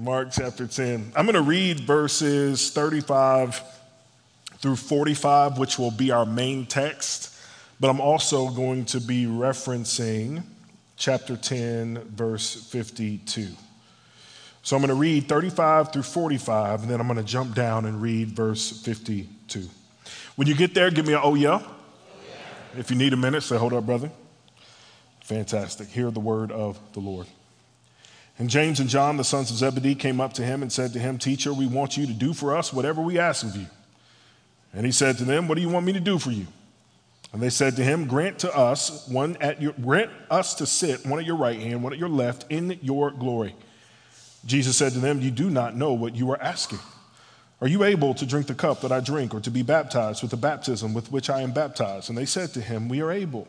Mark chapter 10. I'm going to read verses 35 through 45, which will be our main text, but I'm also going to be referencing chapter 10, verse 52. So I'm going to read 35 through 45, and then I'm going to jump down and read verse 52. When you get there, give me an oh yeah. If you need a minute, say, hold up, brother. Fantastic. Hear the word of the Lord. And James and John, the sons of Zebedee, came up to him and said to him, Teacher, we want you to do for us whatever we ask of you. And he said to them, What do you want me to do for you? And they said to him, Grant to us one at your grant us to sit one at your right hand, one at your left, in your glory. Jesus said to them, You do not know what you are asking. Are you able to drink the cup that I drink, or to be baptized with the baptism with which I am baptized? And they said to him, We are able.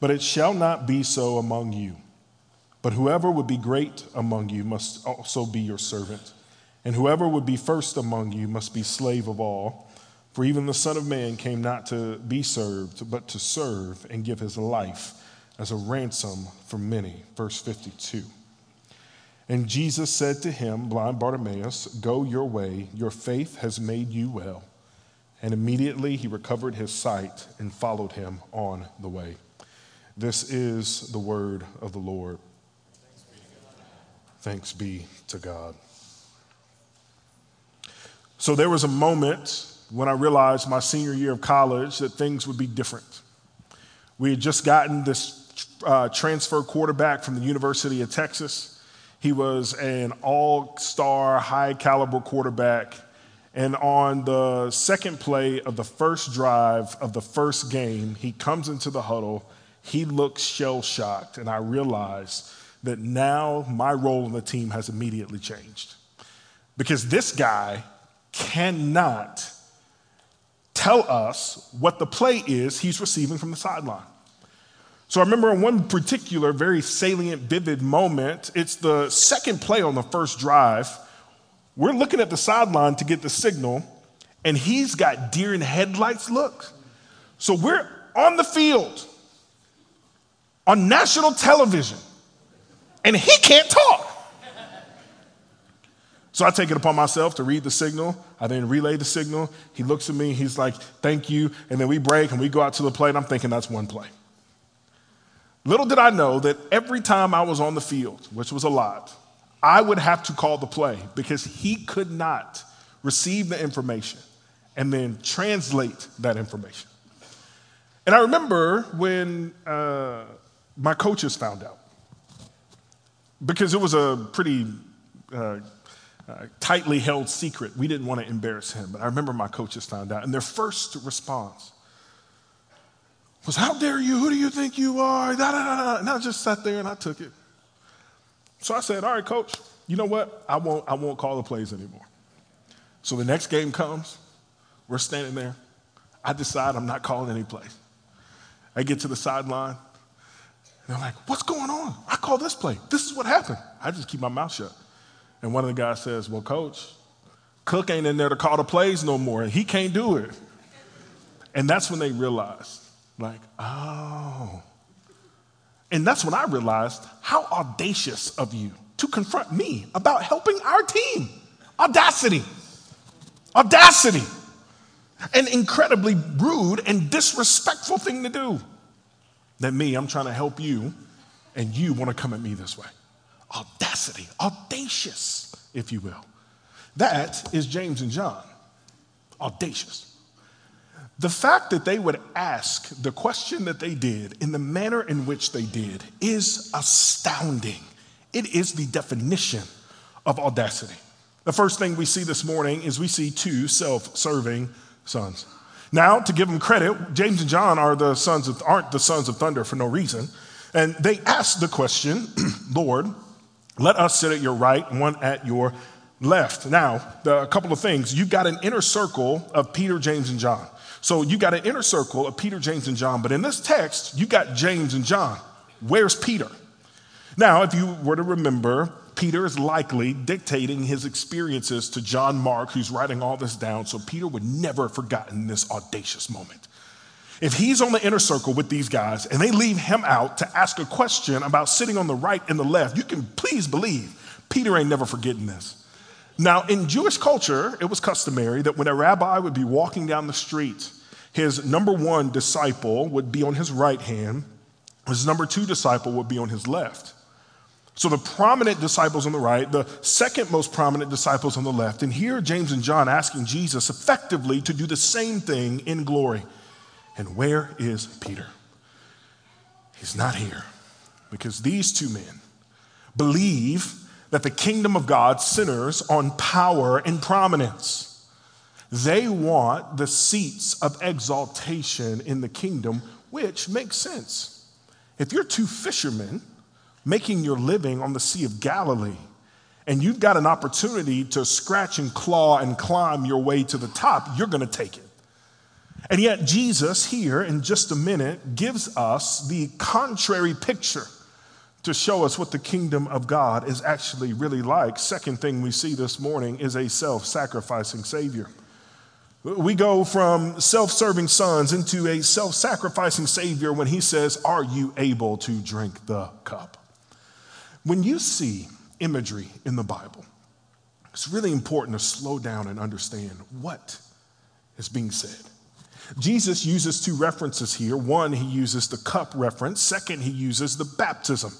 But it shall not be so among you. But whoever would be great among you must also be your servant. And whoever would be first among you must be slave of all. For even the Son of Man came not to be served, but to serve and give his life as a ransom for many. Verse 52. And Jesus said to him, Blind Bartimaeus, go your way, your faith has made you well. And immediately he recovered his sight and followed him on the way. This is the word of the Lord. Thanks be to God. So there was a moment when I realized my senior year of college that things would be different. We had just gotten this uh, transfer quarterback from the University of Texas. He was an all star, high caliber quarterback. And on the second play of the first drive of the first game, he comes into the huddle he looks shell shocked, and I realize that now my role in the team has immediately changed. Because this guy cannot tell us what the play is he's receiving from the sideline. So I remember one particular very salient, vivid moment, it's the second play on the first drive. We're looking at the sideline to get the signal, and he's got deer in headlights look. So we're on the field on national television and he can't talk. So I take it upon myself to read the signal. I then relay the signal. He looks at me, he's like, thank you. And then we break and we go out to the plate. I'm thinking that's one play. Little did I know that every time I was on the field, which was a lot, I would have to call the play because he could not receive the information and then translate that information. And I remember when uh, my coaches found out because it was a pretty uh, uh, tightly held secret. We didn't want to embarrass him, but I remember my coaches found out, and their first response was, How dare you? Who do you think you are? Da, da, da, And I just sat there and I took it. So I said, All right, coach, you know what? I won't, I won't call the plays anymore. So the next game comes, we're standing there. I decide I'm not calling any plays. I get to the sideline. They're like, what's going on? I call this play. This is what happened. I just keep my mouth shut. And one of the guys says, well, coach, Cook ain't in there to call the plays no more, and he can't do it. And that's when they realized, like, oh. And that's when I realized how audacious of you to confront me about helping our team. Audacity. Audacity. An incredibly rude and disrespectful thing to do than me. I'm trying to help you, and you want to come at me this way. Audacity, audacious, if you will. That is James and John. Audacious. The fact that they would ask the question that they did in the manner in which they did is astounding. It is the definition of audacity. The first thing we see this morning is we see two self serving sons. Now, to give them credit, James and John are the sons of, aren't the sons of thunder for no reason. And they ask the question, Lord, let us sit at your right, one at your left. Now, the, a couple of things. You've got an inner circle of Peter, James, and John. So you've got an inner circle of Peter, James, and John. But in this text, you've got James and John. Where's Peter? Now, if you were to remember, Peter is likely dictating his experiences to John Mark, who's writing all this down. So Peter would never have forgotten this audacious moment. If he's on the inner circle with these guys and they leave him out to ask a question about sitting on the right and the left, you can please believe Peter ain't never forgetting this. Now, in Jewish culture, it was customary that when a rabbi would be walking down the street, his number one disciple would be on his right hand, his number two disciple would be on his left. So the prominent disciples on the right, the second most prominent disciples on the left. And here, James and John asking Jesus effectively to do the same thing in glory. And where is Peter? He's not here because these two men believe that the kingdom of God centers on power and prominence. They want the seats of exaltation in the kingdom, which makes sense. If you're two fishermen making your living on the Sea of Galilee, and you've got an opportunity to scratch and claw and climb your way to the top, you're going to take it. And yet, Jesus here in just a minute gives us the contrary picture to show us what the kingdom of God is actually really like. Second thing we see this morning is a self sacrificing Savior. We go from self serving sons into a self sacrificing Savior when he says, Are you able to drink the cup? When you see imagery in the Bible, it's really important to slow down and understand what is being said. Jesus uses two references here. One, he uses the cup reference. Second, he uses the baptism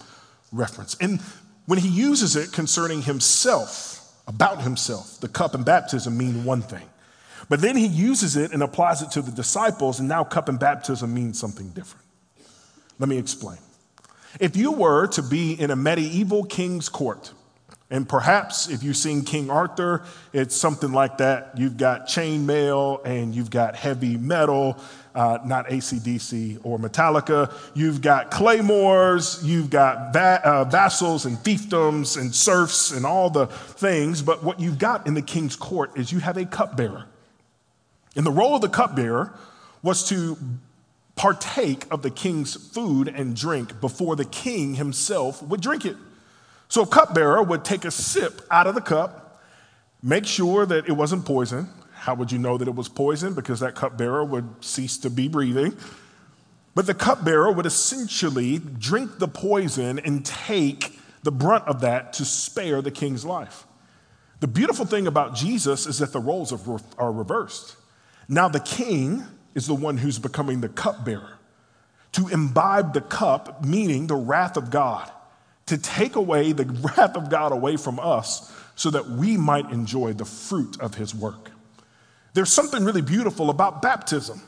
reference. And when he uses it concerning himself, about himself, the cup and baptism mean one thing. But then he uses it and applies it to the disciples, and now cup and baptism means something different. Let me explain. If you were to be in a medieval king's court, and perhaps if you've seen King Arthur, it's something like that. You've got chain mail and you've got heavy metal, uh, not ACDC or Metallica. You've got claymores, you've got va- uh, vassals and fiefdoms and serfs and all the things. But what you've got in the king's court is you have a cupbearer. And the role of the cupbearer was to partake of the king's food and drink before the king himself would drink it. So a cupbearer would take a sip out of the cup, make sure that it wasn't poison. How would you know that it was poison? Because that cupbearer would cease to be breathing. But the cupbearer would essentially drink the poison and take the brunt of that to spare the king's life. The beautiful thing about Jesus is that the roles are reversed. Now the king is the one who's becoming the cupbearer. To imbibe the cup, meaning the wrath of God to take away the wrath of God away from us so that we might enjoy the fruit of his work. There's something really beautiful about baptism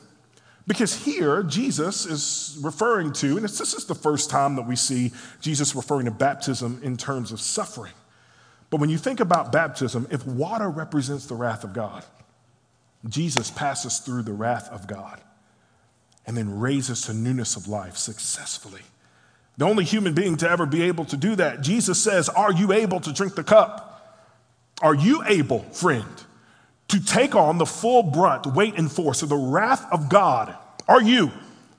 because here Jesus is referring to, and this is the first time that we see Jesus referring to baptism in terms of suffering. But when you think about baptism, if water represents the wrath of God, Jesus passes through the wrath of God and then raises to newness of life successfully. The only human being to ever be able to do that. Jesus says, Are you able to drink the cup? Are you able, friend, to take on the full brunt, weight, and force of the wrath of God? Are you?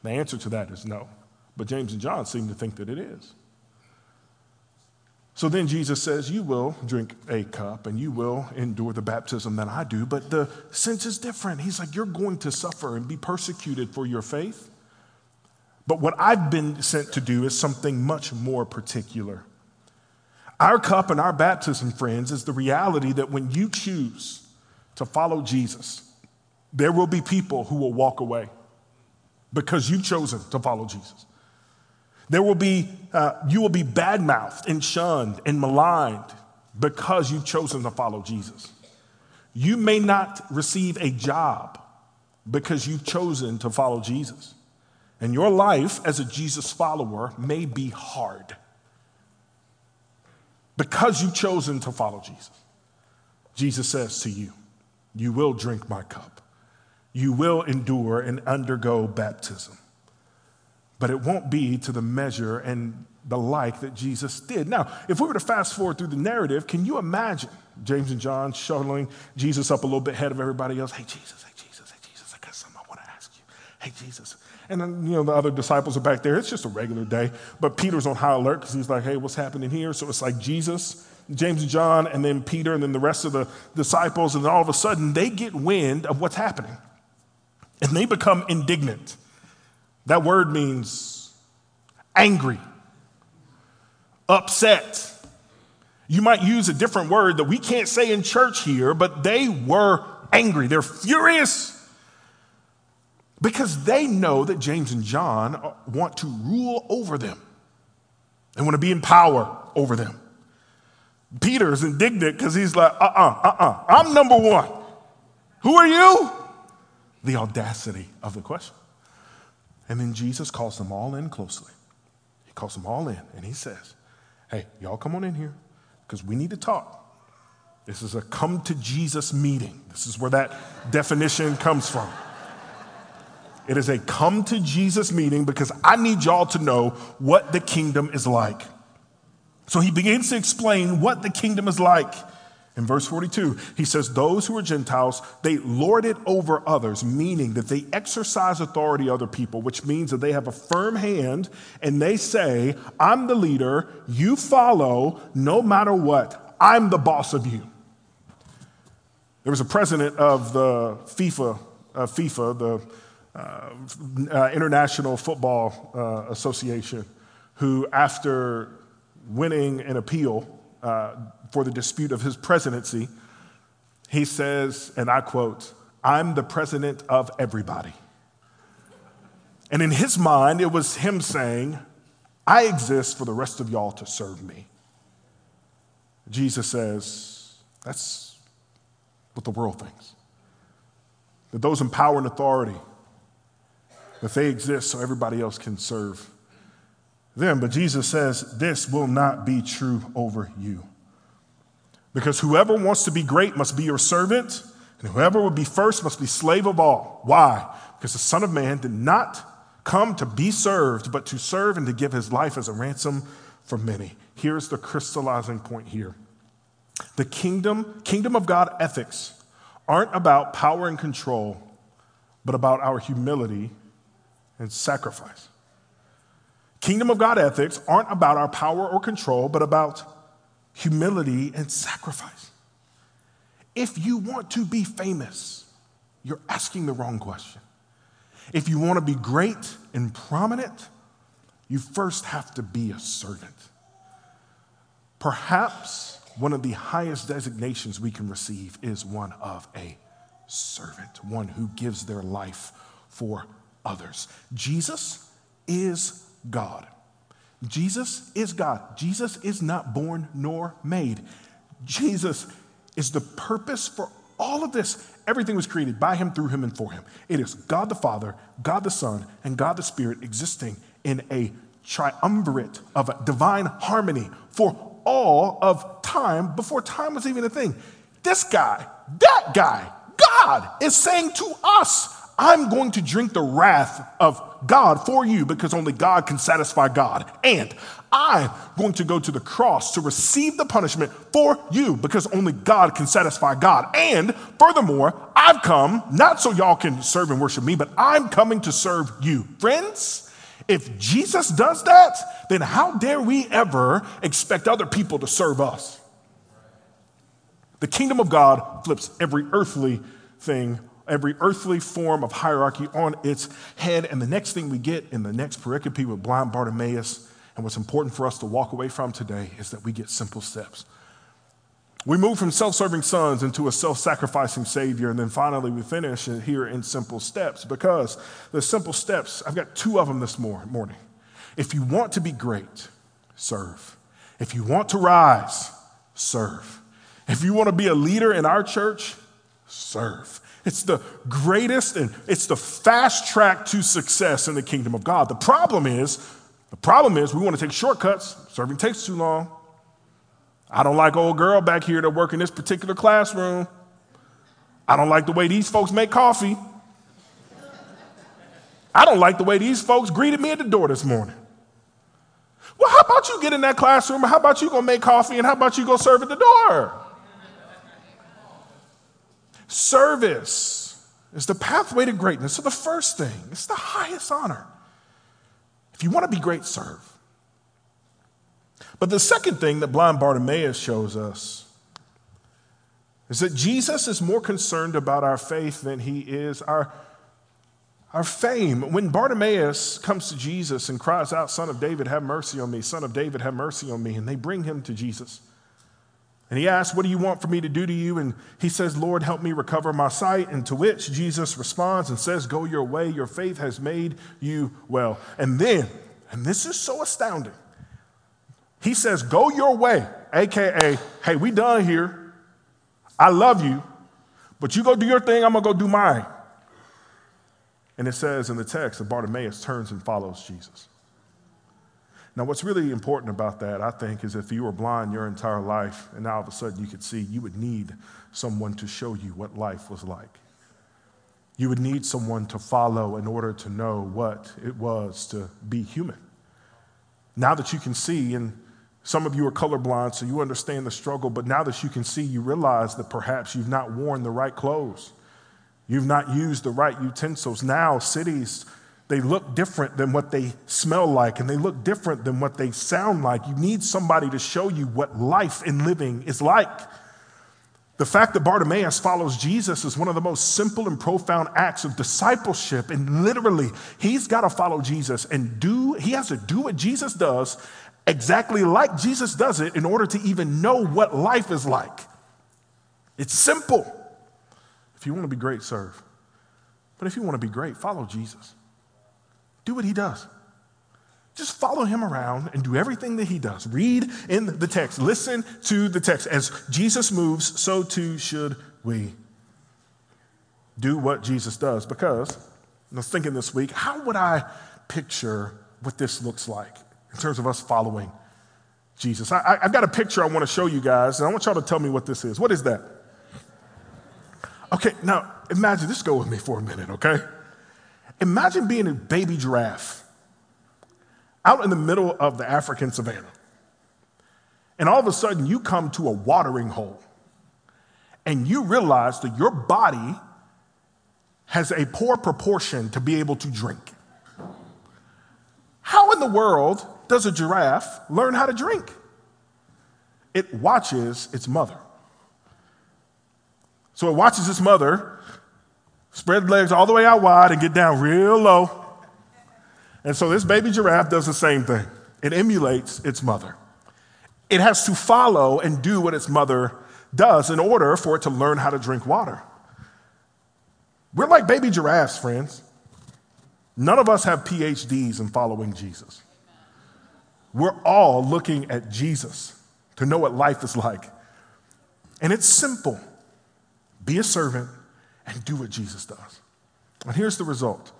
The answer to that is no. But James and John seem to think that it is. So then Jesus says, You will drink a cup and you will endure the baptism that I do, but the sense is different. He's like, You're going to suffer and be persecuted for your faith. But what I've been sent to do is something much more particular. Our cup and our baptism, friends, is the reality that when you choose to follow Jesus, there will be people who will walk away because you've chosen to follow Jesus. There will be, uh, you will be badmouthed and shunned and maligned because you've chosen to follow Jesus. You may not receive a job because you've chosen to follow Jesus. And your life as a Jesus follower may be hard because you've chosen to follow Jesus. Jesus says to you, You will drink my cup, you will endure and undergo baptism. But it won't be to the measure and the like that Jesus did. Now, if we were to fast forward through the narrative, can you imagine James and John shuttling Jesus up a little bit ahead of everybody else? Hey, Jesus, hey, Jesus, hey, Jesus, I got something I want to ask you. Hey, Jesus. And then, you know, the other disciples are back there. It's just a regular day. But Peter's on high alert because he's like, hey, what's happening here? So it's like Jesus, James and John, and then Peter, and then the rest of the disciples. And then all of a sudden, they get wind of what's happening. And they become indignant. That word means angry upset. You might use a different word that we can't say in church here, but they were angry. They're furious because they know that James and John want to rule over them. They want to be in power over them. Peter is indignant because he's like, uh uh-uh, uh, uh uh, I'm number one. Who are you? The audacity of the question. And then Jesus calls them all in closely. He calls them all in and he says, Hey, y'all come on in here because we need to talk. This is a come to Jesus meeting. This is where that definition comes from. It is a come to Jesus meeting because I need y'all to know what the kingdom is like. So he begins to explain what the kingdom is like. In verse 42, he says, Those who are Gentiles, they lord it over others, meaning that they exercise authority other people, which means that they have a firm hand and they say, I'm the leader, you follow no matter what. I'm the boss of you. There was a president of the FIFA, uh, FIFA the uh, uh, International Football uh, Association, who, after winning an appeal, uh, for the dispute of his presidency, he says, and I quote, I'm the president of everybody. And in his mind, it was him saying, I exist for the rest of y'all to serve me. Jesus says, that's what the world thinks. That those in power and authority, that they exist so everybody else can serve them. But Jesus says, this will not be true over you. Because whoever wants to be great must be your servant, and whoever will be first must be slave of all. Why? Because the Son of Man did not come to be served, but to serve and to give his life as a ransom for many. Here's the crystallizing point here. The kingdom, kingdom of God ethics aren't about power and control, but about our humility and sacrifice. Kingdom of God ethics aren't about our power or control, but about humility, and sacrifice. If you want to be famous, you're asking the wrong question. If you want to be great and prominent, you first have to be a servant. Perhaps one of the highest designations we can receive is one of a servant, one who gives their life for others. Jesus is God. Jesus is God. Jesus is not born nor made. Jesus is the purpose for all of this. Everything was created by him, through him, and for him. It is God the Father, God the Son, and God the Spirit existing in a triumvirate of a divine harmony for all of time before time was even a thing. This guy, that guy, God is saying to us, I'm going to drink the wrath of God for you because only God can satisfy God. And I'm going to go to the cross to receive the punishment for you because only God can satisfy God. And furthermore, I've come not so y'all can serve and worship me, but I'm coming to serve you. Friends, if Jesus does that, then how dare we ever expect other people to serve us? The kingdom of God flips every earthly thing every earthly form of hierarchy on its head. And the next thing we get in the next pericope with blind Bartimaeus, and what's important for us to walk away from today, is that we get simple steps. We move from self serving sons into a self sacrificing Savior, and then finally we finish here in simple steps because the simple steps, I've got two of them this morning. If you want to be great, serve. If you want to rise, serve. If you want to be a leader in our church, serve. It's the greatest and it's the fast track to success in the kingdom of God. The problem is, the problem is we want to take shortcuts. Serving takes too long. I don't like old girl back here that work in this particular classroom. I don't like the way these folks make coffee. I don't like the way these folks greeted me at the door this morning. Well, how about you get in that classroom? How about you go make coffee? And how about you go serve at the door? Service is the pathway to greatness. So, the first thing, it's the highest honor. If you want to be great, serve. But the second thing that blind Bartimaeus shows us is that Jesus is more concerned about our faith than he is our, our fame. When Bartimaeus comes to Jesus and cries out, Son of David, have mercy on me, Son of David, have mercy on me, and they bring him to Jesus. And he asks, What do you want for me to do to you? And he says, Lord, help me recover my sight. And to which Jesus responds and says, Go your way, your faith has made you well. And then, and this is so astounding, he says, Go your way, AKA, hey, we done here. I love you, but you go do your thing, I'm gonna go do mine. And it says in the text that Bartimaeus turns and follows Jesus. Now, what's really important about that, I think, is if you were blind your entire life and now all of a sudden you could see, you would need someone to show you what life was like. You would need someone to follow in order to know what it was to be human. Now that you can see, and some of you are colorblind, so you understand the struggle, but now that you can see, you realize that perhaps you've not worn the right clothes. You've not used the right utensils. Now, cities, they look different than what they smell like, and they look different than what they sound like. You need somebody to show you what life and living is like. The fact that Bartimaeus follows Jesus is one of the most simple and profound acts of discipleship. And literally, he's got to follow Jesus and do, he has to do what Jesus does exactly like Jesus does it in order to even know what life is like. It's simple. If you want to be great, serve. But if you want to be great, follow Jesus. Do what he does. Just follow him around and do everything that he does. Read in the text, listen to the text. As Jesus moves, so too should we do what Jesus does. Because I was thinking this week, how would I picture what this looks like? in terms of us following Jesus. I, have got a picture I want to show you guys, and I want y'all to tell me what this is. What is that? Okay, now imagine, just go with me for a minute, okay? Imagine being a baby giraffe out in the middle of the African savannah, and all of a sudden you come to a watering hole, and you realize that your body has a poor proportion to be able to drink. How in the world does a giraffe learn how to drink? It watches its mother. So it watches its mother spread legs all the way out wide and get down real low. And so this baby giraffe does the same thing. It emulates its mother. It has to follow and do what its mother does in order for it to learn how to drink water. We're like baby giraffes, friends. None of us have PhDs in following Jesus. We're all looking at Jesus to know what life is like. And it's simple be a servant and do what Jesus does. And here's the result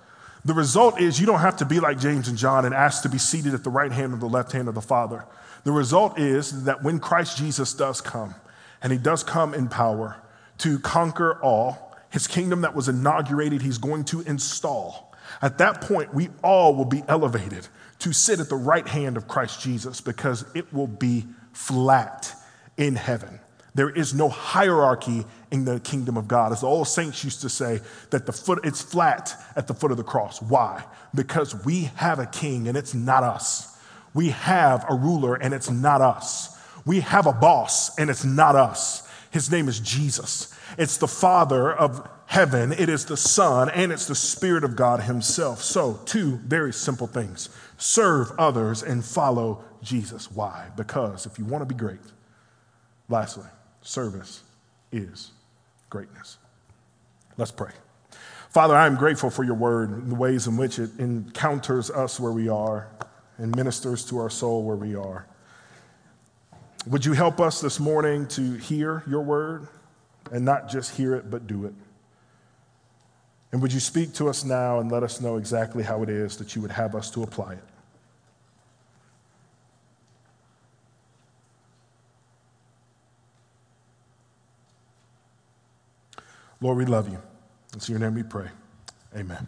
the result is you don't have to be like James and John and ask to be seated at the right hand or the left hand of the Father. The result is that when Christ Jesus does come, and he does come in power to conquer all, his kingdom that was inaugurated, he's going to install. At that point, we all will be elevated to sit at the right hand of Christ Jesus because it will be flat in heaven. There is no hierarchy in the kingdom of God. As the old saints used to say, that the foot it's flat at the foot of the cross. Why? Because we have a king and it's not us. We have a ruler and it's not us. We have a boss and it's not us. His name is Jesus. It's the Father of heaven, it is the Son, and it's the Spirit of God Himself. So, two very simple things serve others and follow Jesus. Why? Because if you want to be great, lastly, service is greatness. Let's pray. Father, I am grateful for your word and the ways in which it encounters us where we are and ministers to our soul where we are. Would you help us this morning to hear your word and not just hear it, but do it? And would you speak to us now and let us know exactly how it is that you would have us to apply it? Lord, we love you. It's your name we pray. Amen.